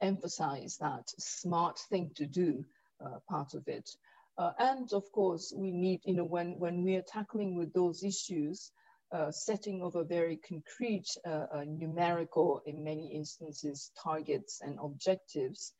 emphasize that smart thing to do uh, part of it. Uh, and of course, we need, you know, when, when we are tackling with those issues, uh, setting of a very concrete numerical, in many instances, targets and objectives,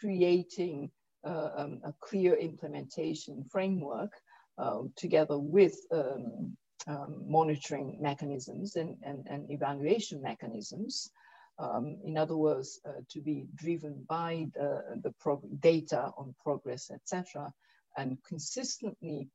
creating uh, um, a clear implementation framework uh, together with um, um, monitoring mechanisms and, and, and, evaluation mechanisms. Um, in other words, uh, to be driven by the, the data on progress, etc., and consistently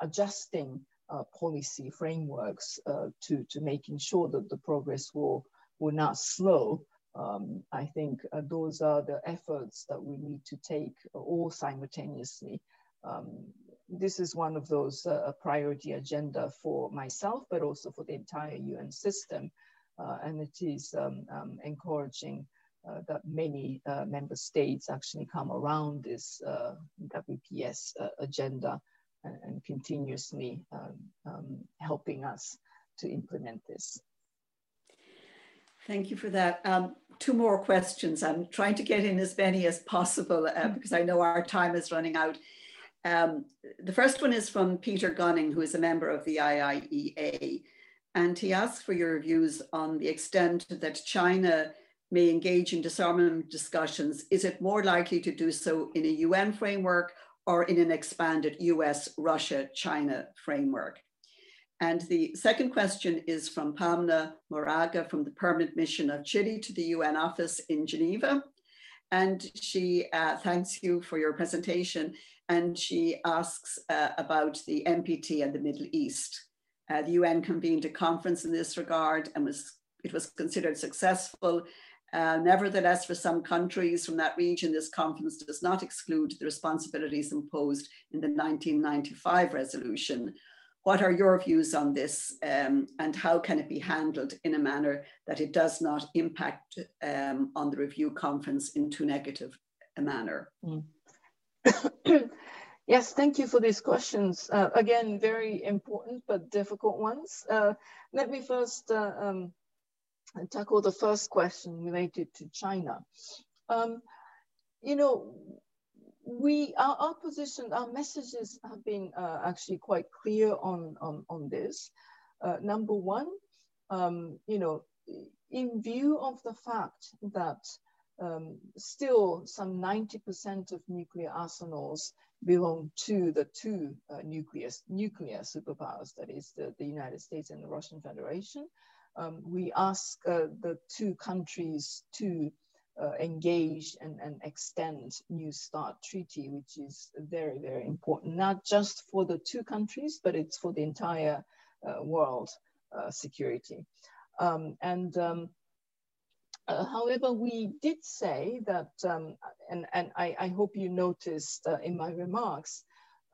adjusting uh, policy frameworks uh, to, to making sure that the progress will, will not slow. Um, I think uh, those are the efforts that we need to take all simultaneously. Um, this is one of those uh, priority agenda for myself, but also for the entire UN system. Uh, and it is um, um encouraging uh, that many member states actually come around this WPS agenda and, and continuously um, um, helping us to implement this. Thank you for that. Um, two more questions. I'm trying to get in as many as possible uh, because I know our time is running out. Um, the first one is from Peter Gunning, who is a member of the IIEA. And he asks for your views on the extent that China may engage in disarmament discussions. Is it more likely to do so in a UN framework or in an expanded US, Russia, China framework? And the second question is from Pamna Moraga from the Permanent Mission of Chile to the UN office in Geneva. And she uh, thanks you for your presentation. And she asks uh, about the NPT and the Middle East. Uh, the UN convened a conference in this regard and was it was considered successful uh, nevertheless, for some countries from that region, this conference does not exclude the responsibilities imposed in the 1995 resolution. What are your views on this um, and how can it be handled in a manner that it does not impact um, on the review conference in too negative a manner? Mm. yes, thank you for these questions. Uh, again, very important but difficult ones. Uh, let me first uh, um, tackle the first question related to China. Um, you know, we our, our, position, our messages have been uh, actually quite clear on on on this. Uh, number one, um, you know, in view of the fact that um, still some 90% of nuclear arsenals belong to the two uh, nuclear, nuclear superpowers, that is the, the United States and the Russian Federation um, we ask uh, the two countries to uh, engage and, and extend New START treaty, which is very, very important, not just for the two countries, but it's for the entire uh, world uh, security. Um, and um, uh, however, we did say that, um, and, and I, I, hope you noticed uh, in my remarks,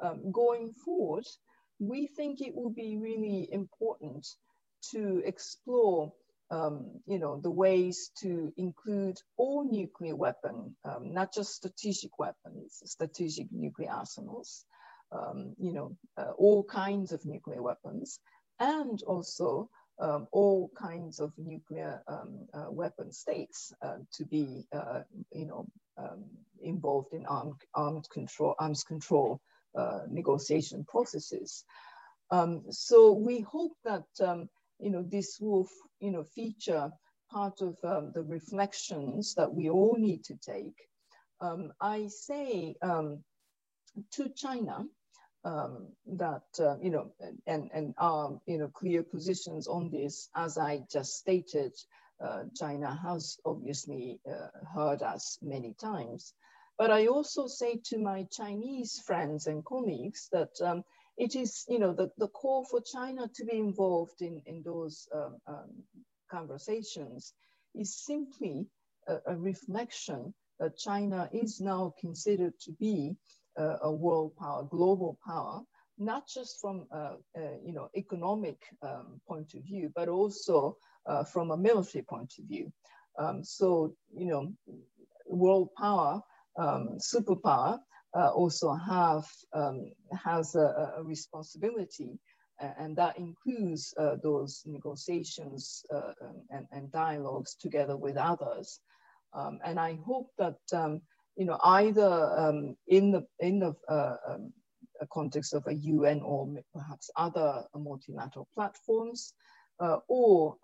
um, going forward, we think it will be really important to explore um, you know, the ways to include all nuclear weapon, um, not just strategic weapons, strategic nuclear arsenals, um, you know, uh, all kinds of nuclear weapons, and also um, all kinds of nuclear um, uh, weapon states uh, to be, uh, you know, um, involved in armed, armed control, arms control uh, negotiation processes. so we hope that you know, this will, you know, feature part of um, the reflections that we all need to take. Um, I say um, to China um, that, uh, you know, and, and our, you know, clear positions on this, as I just stated, uh, China has obviously uh, heard us many times. But I also say to my Chinese friends and colleagues that um, it is, you know, the, the call for China to be involved in, in those um, um, conversations is simply a, a, reflection that China is now considered to be uh, a world power, global power, not just from a, a you know economic um, point of view, but also uh, from a military point of view. Um, so you know, world power, um, superpower uh, also have um, has a, a responsibility, and that includes uh, those negotiations uh, um, and, and, dialogues together with others. Um, and I hope that um, you know either um, in the in the uh, um, context of a UN or perhaps other multilateral platforms, uh, or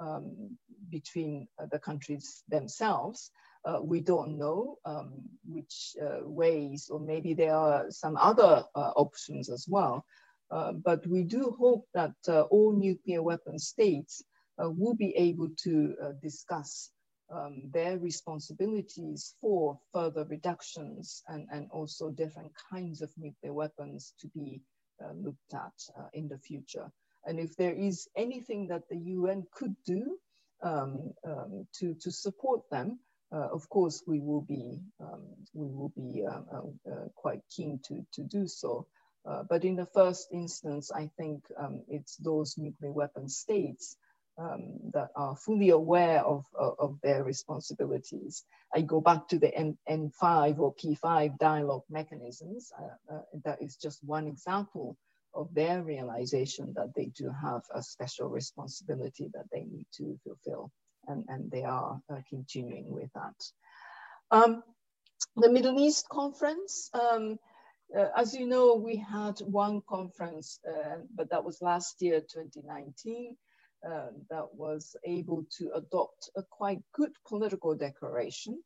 between the countries themselves, uh, we don't know um, which uh, ways, or maybe there are some other uh, options as well. Uh, but we do hope that uh, all nuclear weapon states uh, will be able to discuss um, their responsibilities for further reductions and, and also different kinds of nuclear weapons to be looked at in the future. And if there is anything that the UN could do um, um, to, to support them, uh, of course, we will be um, we will be uh, uh, uh quite keen to to do so. Uh, but in the first instance, I think um, it's those nuclear weapon states um, that are fully aware of, of, their responsibilities. I go back to the N, N5 or P5 dialogue mechanisms. That is just one example of their realization that they do have a special responsibility that they need to fulfill and, and they are uh, continuing with that. Um, the Middle East conference, um, uh, as you know, we had one conference, uh, but that was last year, 2019, uh, that was able to adopt a quite good political declaration,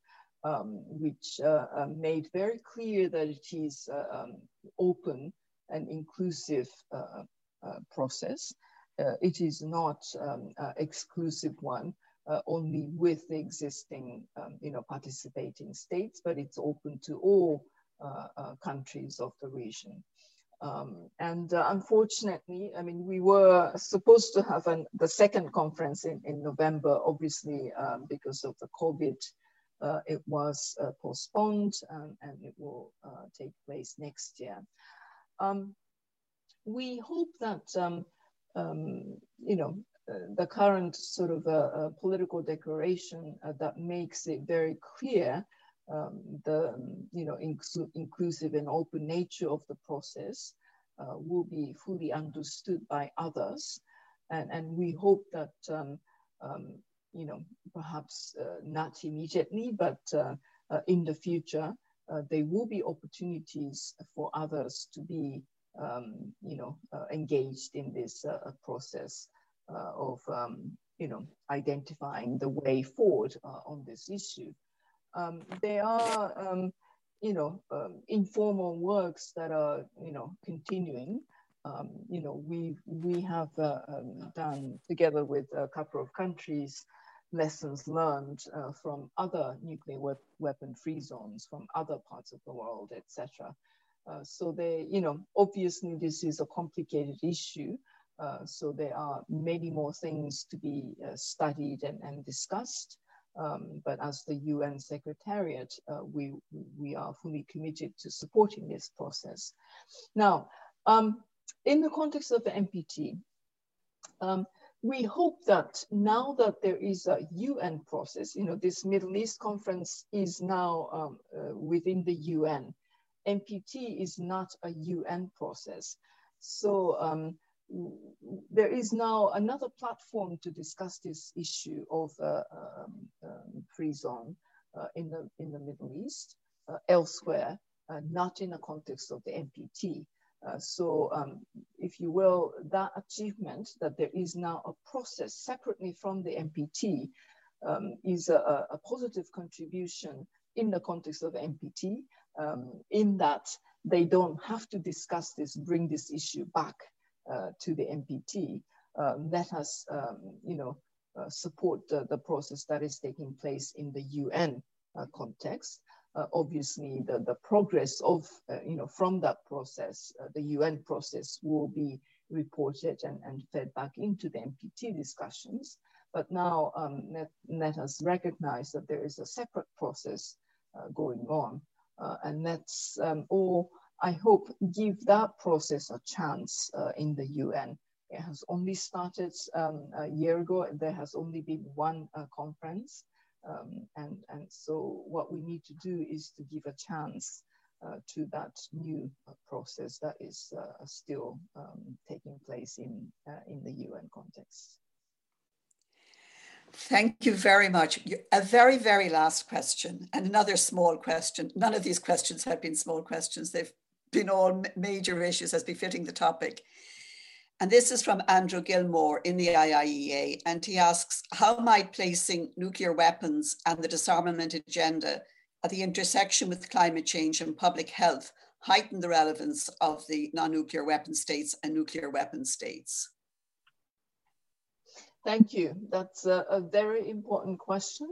um, which uh, uh, made very clear that it is um, open and inclusive process. it is not um, exclusive one, uh, only with the existing, um, you know, participating states, but it's open to all uh, uh, countries of the region. Um, and uh, unfortunately, I mean, we were supposed to have an, the second conference in, in November, obviously, um, because of the COVID, uh, it was uh, postponed um, and it will take place next year. Um, we hope that, um, um, you know, the current sort of uh, uh, political declaration uh, that makes it very clear um, the you know inclusive and open nature of the process uh, will be fully understood by others, and and we hope that um, um, you know perhaps uh, not immediately, but uh, in the future there will be opportunities for others to be um, you know engaged in this process. Uh, of um, you know identifying the way forward uh, on this issue. Um, there are um, you know um, informal works that are you know continuing. Um, you know we we have uh, um, done together with a couple of countries lessons learned uh, from other nuclear we weapon-free zones from other parts of the world, etc. Uh, so they, you know, obviously this is a complicated issue, uh, so there are many more things to be uh, studied and, and discussed. Um, but as the UN Secretariat, uh, we, we are fully committed to supporting this process. Now, um, in the context of the NPT, um, we hope that now that there is a UN process, you know, this Middle East conference is now um, uh, within the UN. NPT is not a UN process. So um, there is now another platform to discuss this issue of uh, um, um, free zone uh, in, the, in the Middle East, uh, elsewhere, uh, not in the context of the NPT. Uh, so, um, if you will, that achievement that there is now a process separately from the NPT um, is a, a, positive contribution in the context of NPT, um, in that they don't have to discuss this, bring this issue back to the NPT. Um, let us, um, you know, uh, support the, the process that is taking place in the UN uh, context uh, obviously the, the progress of, uh, you know, from that process, uh, the UN process will be reported and, and fed back into the NPT discussions. But now um, let, let us recognize that there is a separate process uh, going on. Uh, and let's um, all, I hope, give that process a chance uh, in the UN. It has only started um, a year ago. There has only been one conference. Um, and, and so what we need to do is to give a chance uh, to that new uh, process that is uh, still um, taking place in, uh, in the UN context. Thank you very much. A very, very last question and another small question. None of these questions have been small questions. They've been all major issues as befitting the topic. And this is from Andrew Gilmore in the IIEA. And he asks How might placing nuclear weapons and the disarmament agenda at the intersection with climate change and public health heighten the relevance of the non nuclear weapon states and nuclear weapon states? Thank you. That's a, a very important question.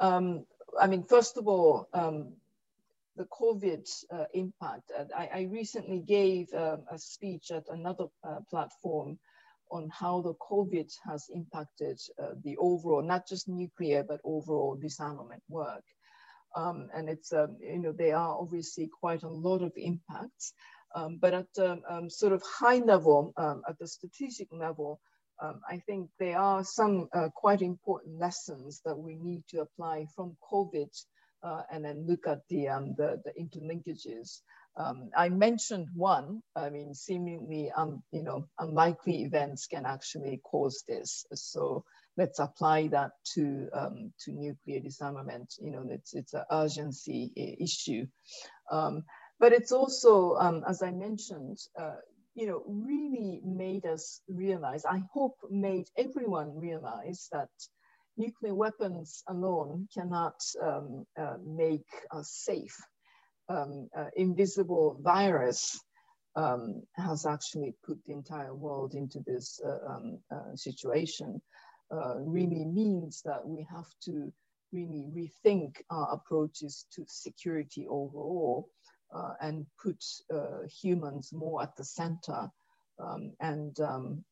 Um, I mean, first of all, um, the COVID uh, impact. I, I, recently gave uh, a speech at another uh, platform on how the COVID has impacted uh, the overall, not just nuclear, but overall disarmament work. Um, and it's, um, you know, there are obviously quite a lot of impacts, um, but at um, um, sort of high level, um, at the strategic level, I think there are some uh, quite important lessons that we need to apply from COVID uh, and then look at the, um, the, the interlinkages. Um, I mentioned one, I mean, seemingly, um, you know, unlikely events can actually cause this. So let's apply that to, um, to nuclear disarmament. You know, it's, it's an urgency issue. Um, but it's also, um, as I mentioned, uh, you know, really made us realize, I hope made everyone realize that nuclear weapons alone cannot um, uh, make us safe. Um, uh, invisible virus um, has actually put the entire world into this uh, um, uh, situation. Uh, really means that we have to really rethink our approaches to security overall uh, and put humans more at the center um, and um,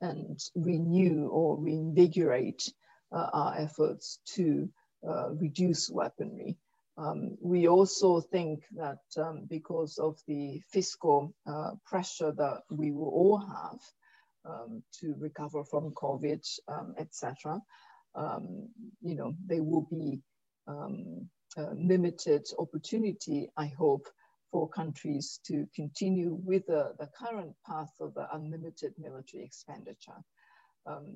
and renew or reinvigorate our efforts to uh, reduce weaponry. Um, we also think that um, because of the fiscal uh, pressure that we will all have um, to recover from COVID, um, etc., um, you know, there will be um, limited opportunity, I hope, for countries to continue with the, the current path of the unlimited military expenditure.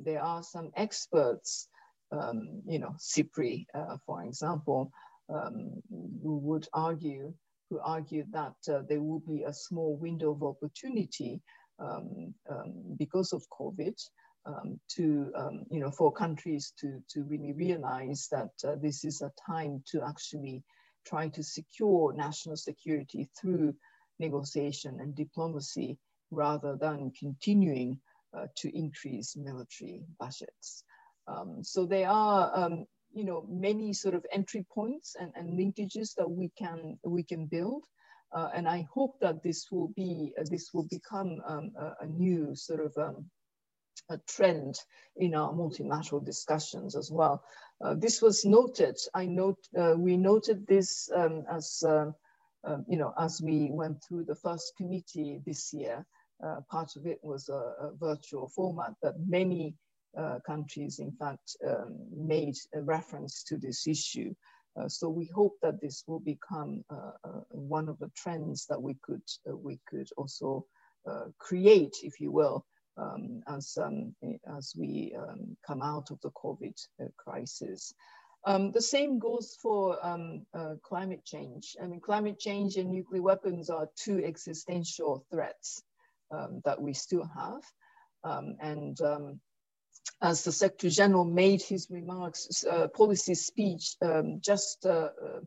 There are some experts um, you know, SIPRI, uh, for example, um, who would argue, who argued that uh, there will be a small window of opportunity um, um because of COVID um, to, um, you know, for countries to, to really realize that uh, this is a time to actually try to secure national security through negotiation and diplomacy rather than continuing uh, to increase military budgets. Um, so there are, um, you know, many sort of entry points and, and linkages that we can we can build. Uh, and I hope that this will be uh, this will become um, a, a, new sort of um, a trend in our multilateral discussions as well. Uh, this was noted. I note uh, we noted this um, as um, you know as we went through the first committee this year. Uh, part of it was a, a virtual format, but many countries, in fact, um, made a reference to this issue. Uh, so we hope that this will become uh, uh one of the trends that we could uh, we could also uh, create, if you will, um, as um, as we um, come out of the COVID crisis. Um, the same goes for um, climate change. I mean, climate change and nuclear weapons are two existential threats um, that we still have, and as the Secretary General made his remarks, uh, policy speech um, just uh, uh,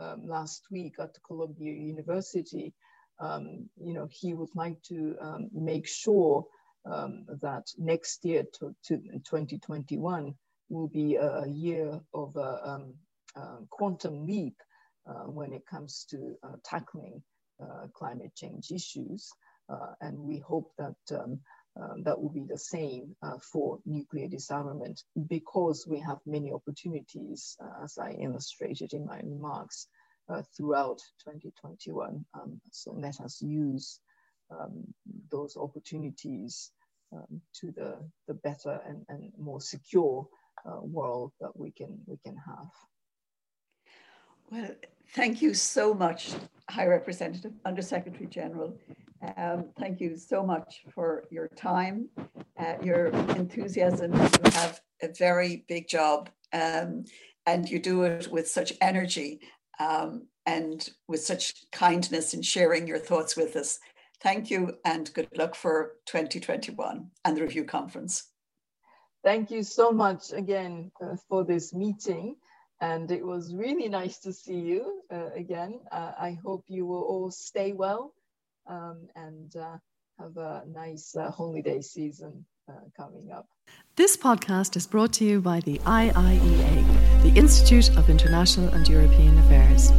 um, last week at Columbia University, um, you know, he would like to um, make sure um, that next year to, to 2021 will be a year of a um, quantum leap uh, when it comes to uh, tackling uh, climate change issues. and we hope that um, that will be the same uh, for nuclear disarmament because we have many opportunities, uh, as I illustrated in my remarks, uh, throughout 2021. Um, so let us use um, those opportunities um, to the, the better and, and more secure uh, world that we can, we can have. Well, thank you so much, High Representative, Undersecretary General. Um, thank you so much for your time, uh, your enthusiasm. You have a very big job um, and you do it with such energy um, and with such kindness in sharing your thoughts with us. Thank you and good luck for 2021 and the review conference. Thank you so much again uh, for this meeting. And it was really nice to see you uh, again. Uh, I hope you will all stay well um, and uh, have a nice uh, holiday season uh, coming up. This podcast is brought to you by the IIEA, the Institute of International and European Affairs.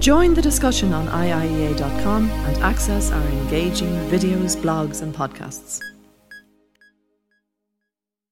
Join the discussion on IIEA.com and access our engaging videos, blogs, and podcasts.